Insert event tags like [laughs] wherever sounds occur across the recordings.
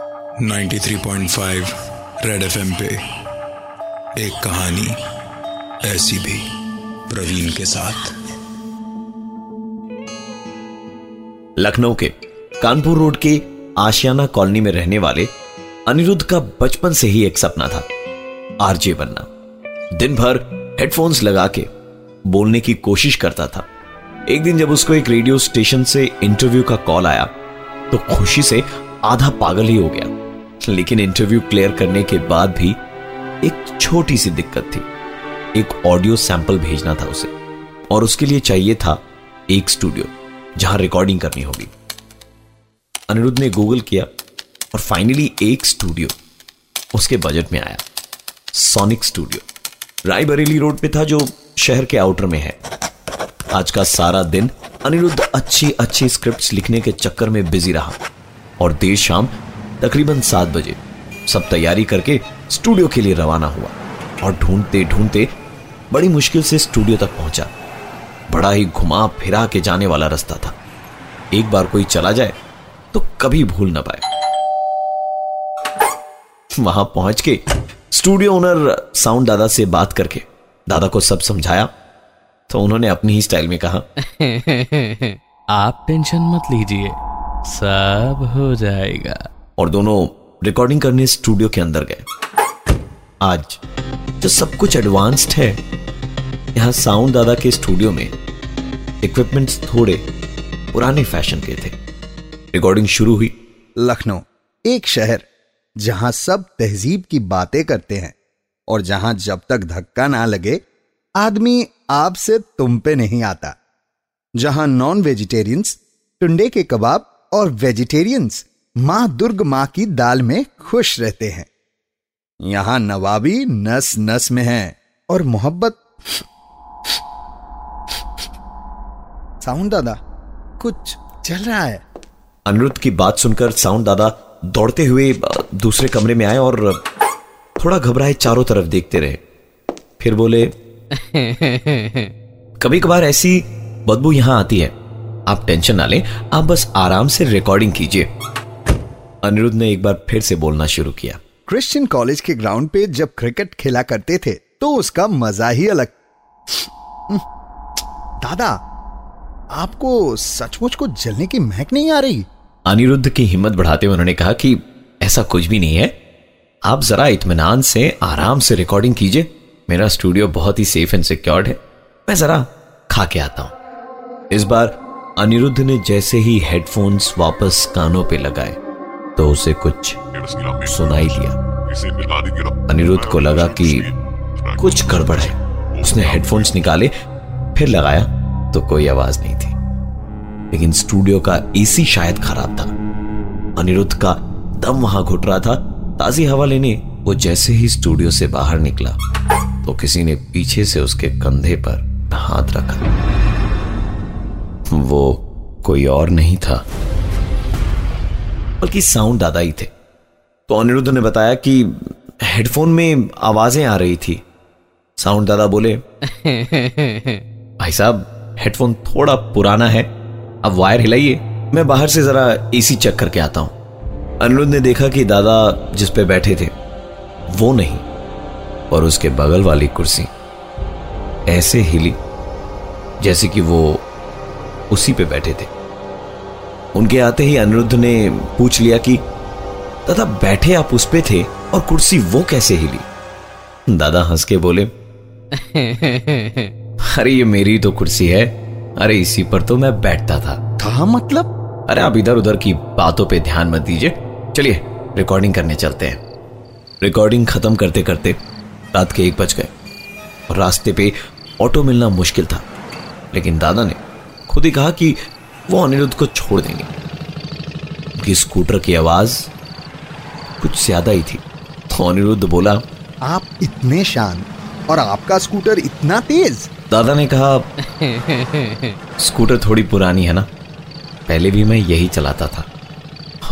93.5 red FM पे एक कहानी ऐसी भी प्रवीण के साथ। लखनऊ के कानपुर रोड के आशियाना कॉलोनी में रहने वाले अनिरुद्ध का बचपन से ही एक सपना था, आरजे बनना। दिन भर हेडफोन्स लगा के बोलने की कोशिश करता था। एक दिन जब उसको एक रेडियो स्टेशन से इंटरव्यू का कॉल आया तो खुशी से आधा पागल ही हो गया। लेकिन इंटरव्यू क्लियर करने के बाद भी एक छोटी सी दिक्कत थी। एक ऑडियो सैंपल भेजना था उसे। और उसके लिए चाहिए था एक स्टूडियो जहाँ रिकॉर्डिंग करनी होगी। अनिरुद्ध ने गूगल किया और फाइनली एक स्टूडियो उसके बजट में आया। सोनिक स्टूडियो रायबरेली रोड पे था जो शहर के आउटर में है। आज का सारा दिन अनिरुद्ध अच्छी अच्छी स्क्रिप्ट्स लिखने के चक्कर में बिज़ी रहा। और देर शाम तकरीबन सात बजे सब तैयारी करके स्टूडियो के लिए रवाना हुआ और ढूंढते ढूंढते बड़ी मुश्किल से स्टूडियो तक पहुँचा। बड़ा ही घुमा फिरा के जाने वाला रास्ता था। एक बार कोई चला जाए तो कभी भूल ना पाए। वहाँ पहुँच के स्टूडियो ओनर साउंड दादा से बात करके दादा को सब समझाया तो उन्होंने अपनी ही स्टाइल में कहा, [laughs] आप टेंशन मत लीजिए। सब हो जाएगा। और दोनों रिकॉर्डिंग करने स्टूडियो के अंदर गए। आज जो सब कुछ एडवांस्ड है यहाँ साउंड दादा के स्टूडियो में इक्विपमेंट्स थोड़े पुराने फ़ैशन के थे। रिकॉर्डिंग शुरू हुई। लखनऊ एक शहर जहाँ सब तहजीब की बातें करते हैं और जहाँ जब तक धक्का ना लगे आदमी आपसे तुम पे नहीं आता। जहाँ नॉन वेजिटेरियंस टुंडे के कबाब और वेजिटेरियंस माँ दुर्ग माँ की दाल में खुश रहते हैं। यहाँ नवाबी नस नस में है और मोहब्बत। साउंड दादा कुछ चल रहा है। अनिरुद्ध की बात सुनकर साउंड दादा दौड़ते हुए दूसरे कमरे में आए और थोड़ा घबराए चारों तरफ़ देखते रहे। फिर बोले [laughs] कभी कभार ऐसी बदबू यहाँ आती है। आप टेंशन ना लें आप बस आराम से रिकॉर्डिंग कीजिए। अनिरुद्ध ने एक बार फिर से बोलना शुरू किया। क्रिश्चियन कॉलेज के ग्राउंड पे जब क्रिकेट खेला करते थे तो उसका मज़ा ही अलग। दादा आपको सचमुच को जलने की महक नहीं आ रही? अनिरुद्ध की हिम्मत बढ़ाते हुए उन्होंने कहा कि ऐसा कुछ भी नहीं है। आप जरा इतमान से आराम से रिकॉर्डिंग कीजिए। मेरा स्टूडियो बहुत ही सेफ़ एंड सिक्योर्ड है। मैं जरा खा के आता हूँ। इस बार अनिरुद्ध ने जैसे ही हेडफोन्स वापस कानों पे लगाए तो उसे कुछ सुनाई दिया। अनिरुद्ध को लगा कि कुछ गड़बड़ है। उसने हेडफोन्स निकाले, फिर लगाया तो कोई आवाज़ नहीं थी। लेकिन स्टूडियो का एसी शायद खराब था। अनिरुद्ध का दम वहाँ घुट रहा था। ताजी हवा लेने, वो जैसे ही स्टूडियो से बाहर निकला तो किसी ने पीछे से उसके कंधे पर हाथ रखा। वो कोई और नहीं था। बल्कि साउंड दादा ही थे। तो अनिरुद्ध ने बताया कि हेडफोन में आवाज़ें आ रही थी। साउंड दादा बोले, भाई साहब, हेडफोन थोड़ा पुराना है। अब वायर हिलाइए। मैं बाहर से जरा एसी चेक करके आता हूँ। अनिरुद्ध ने देखा कि दादा जिस पे बैठे थे, वो नहीं, और उसके बगल वाली कुर्सी ऐसे हिली जैसे कि वो उसी पे बैठे थे। उनके आते ही अनिरुद्ध ने पूछ लिया कि दादा बैठे आप उस पे थे और कुर्सी वो कैसे हिली? दादा हंस के बोले [laughs] अरे ये मेरी तो कुर्सी है। अरे इसी पर तो मैं बैठता था। था मतलब? अरे आप इधर उधर की बातों पे ध्यान मत दीजिए। चलिए रिकॉर्डिंग करने चलते हैं। रिकॉर्डिंग खत्म करते करते रात के एक बज गए और रास्ते पे ऑटो मिलना मुश्किल था। लेकिन दादा ने खुद ही कहा कि वो अनिरुद्ध को छोड़ देंगे। उनकी स्कूटर की आवाज़ कुछ ज़्यादा ही थी। तो अनिरुद्ध बोला आप इतने शांत और आपका स्कूटर इतना तेज। दादा ने कहा स्कूटर थोड़ी पुरानी है ना। पहले भी मैं यही चलाता था।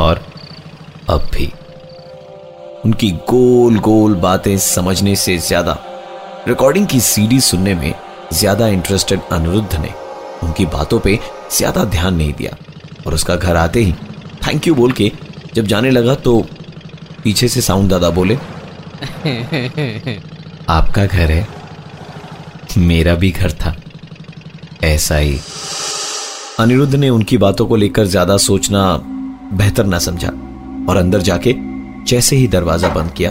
और अब भी। उनकी गोल गोल बातें समझने से ज़्यादा रिकॉर्डिंग की सीडी सुनने में ज़्यादा इंटरेस्टेड अनिरुद्ध ने। उनकी बातों पे ज़्यादा ध्यान नहीं दिया। और उसका घर आते ही थैंक यू बोल के जब जाने लगा तो पीछे से साउंड दादा बोले, आपका घर है, मेरा भी घर था, ऐसा ही। अनिरुद्ध ने उनकी बातों को लेकर ज़्यादा सोचना बेहतर ना समझा और अंदर जाके जैसे ही दरवाज़ा बंद किया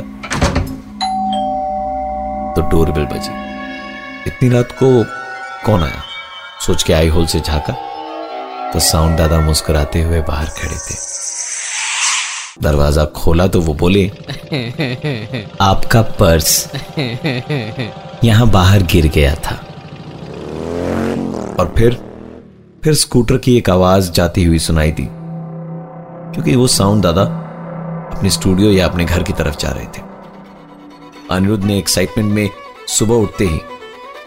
तो डोरबेल बजी। इतनी रात को कौन आया? सोच के आई होल से झाका। तो साउंड दादा मुस्कुराते हुए बाहर खड़े थे। दरवाज़ा खोला तो वो बोले [laughs] आपका पर्स यहाँ बाहर गिर गया था। और फिर फिर स्कूटर की एक आवाज़ जाती हुई सुनाई दी। क्योंकि वो साउंड दादा अपने स्टूडियो या अपने घर की तरफ़ जा रहे थे। अनिरुद्ध ने एक्साइटमेंट में सुबह उठते ही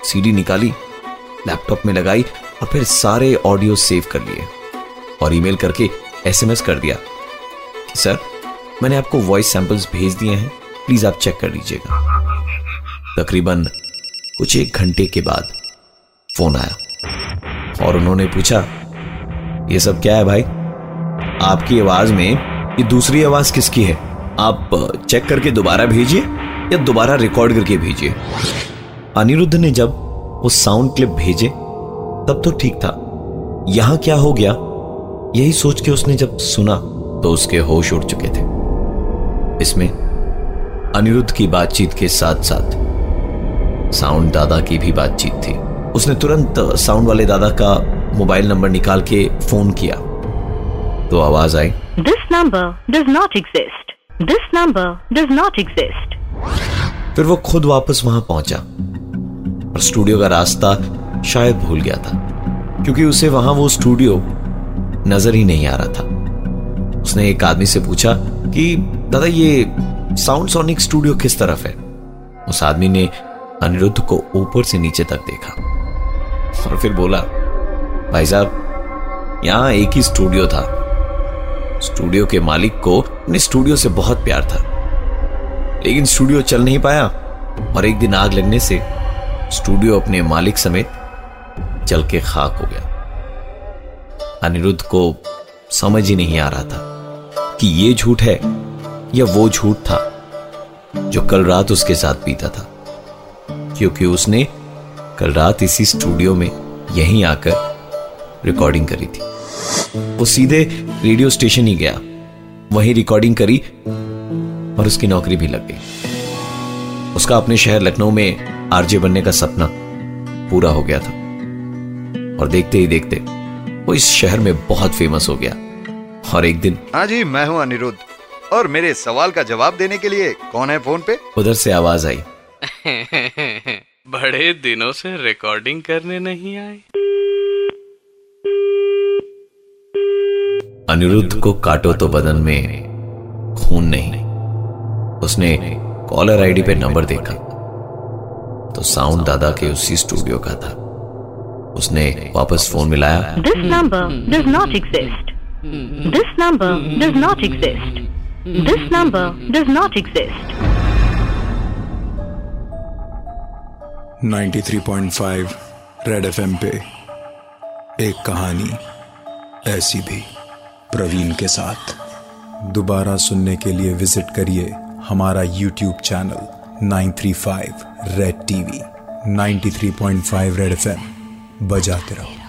सीडी निकाली लैपटॉप में लगाई और फिर सारे ऑडियो सेव कर लिए और ईमेल करके एसएमएस कर दिया। सर, मैंने आपको वॉइस सैंपल्स भेज दिए हैं। प्लीज़ आप चेक कर लीजिएगा। तकरीबन कुछ एक घंटे के बाद फ़ोन आया और उन्होंने पूछा, ये सब क्या है भाई? आपकी आवाज़ में ये दूसरी आवाज़ किसकी है? आप चेक करके दोबारा भेजिए या दोबारा रिकॉर्ड करके भेजिए? अनिरुद्ध ने जब वो साउंड क्लिप भेजे तब तो ठीक था। यहाँ क्या हो गया? यही सोच के उसने जब सुना तो उसके होश उड़ चुके थे। इसमें अनिरुद्ध की बातचीत के साथ साथ साउंड दादा की भी बातचीत थी। उसने तुरंत साउंड वाले दादा का मोबाइल नंबर निकाल के फ़ोन किया। तो आवाज़ आई। This number does not exist this number does not exist फिर वो खुद वापस वहाँ पहुँचा। और स्टूडियो का रास्ता शायद भूल गया था, क्योंकि उसे वहाँ वो स्टूडियो नज़र ही नहीं आ रहा था। उसने एक आदमी से पूछा कि, दादा, ये साउंड सोनिक स्टूडियो किस तरफ़ है? उस आदमी ने अनिरुद्ध को ऊपर से नीचे तक देखा और फिर बोला, भाई साहब, यहाँ एक ही स्टूडियो था। स्टूडियो के मालिक को अपने स्टूडियो से बहुत प्यार था, लेकिन स्टूडियो चल नहीं पाया और एक दिन आग लगने से स्टूडियो अपने मालिक समेत जल के खाक हो गया। अनिरुद्ध को समझ ही नहीं आ रहा था कि ये झूठ है या वो झूठ था जो कल रात उसके साथ पीता था, क्योंकि उसने कल रात इसी स्टूडियो में यहीं आकर रिकॉर्डिंग करी थी। वो सीधे रेडियो स्टेशन ही गया, वहीं रिकॉर्डिंग करी और उसकी नौकरी भी लग गई। उसका अपने शहर लखनऊ में आरजे बनने का सपना पूरा हो गया था। और देखते ही देखते वो इस शहर में बहुत फ़ेमस हो गया। और एक दिन हाँ जी मैं हूँ अनिरुद्ध। और मेरे सवाल का जवाब देने के लिए कौन है फ़ोन पे? उधर से आवाज़ आई। [laughs] बड़े दिनों से रिकॉर्डिंग करने नहीं आए। अनिरुद्ध को काटो तो बदन में खून नहीं। उसने कॉलर आईडी पे नंबर देखा। तो साउंड दादा के उसी स्टूडियो का था। उसने वापस फ़ोन मिलाया। This number does not exist this number does not exist this number does not exist 93.5 red FM पे एक कहानी ऐसी भी प्रवीण के साथ। दोबारा सुनने के लिए विज़िट करिए हमारा YouTube channel 935 red TV 93.5 red FM बजाते रहो।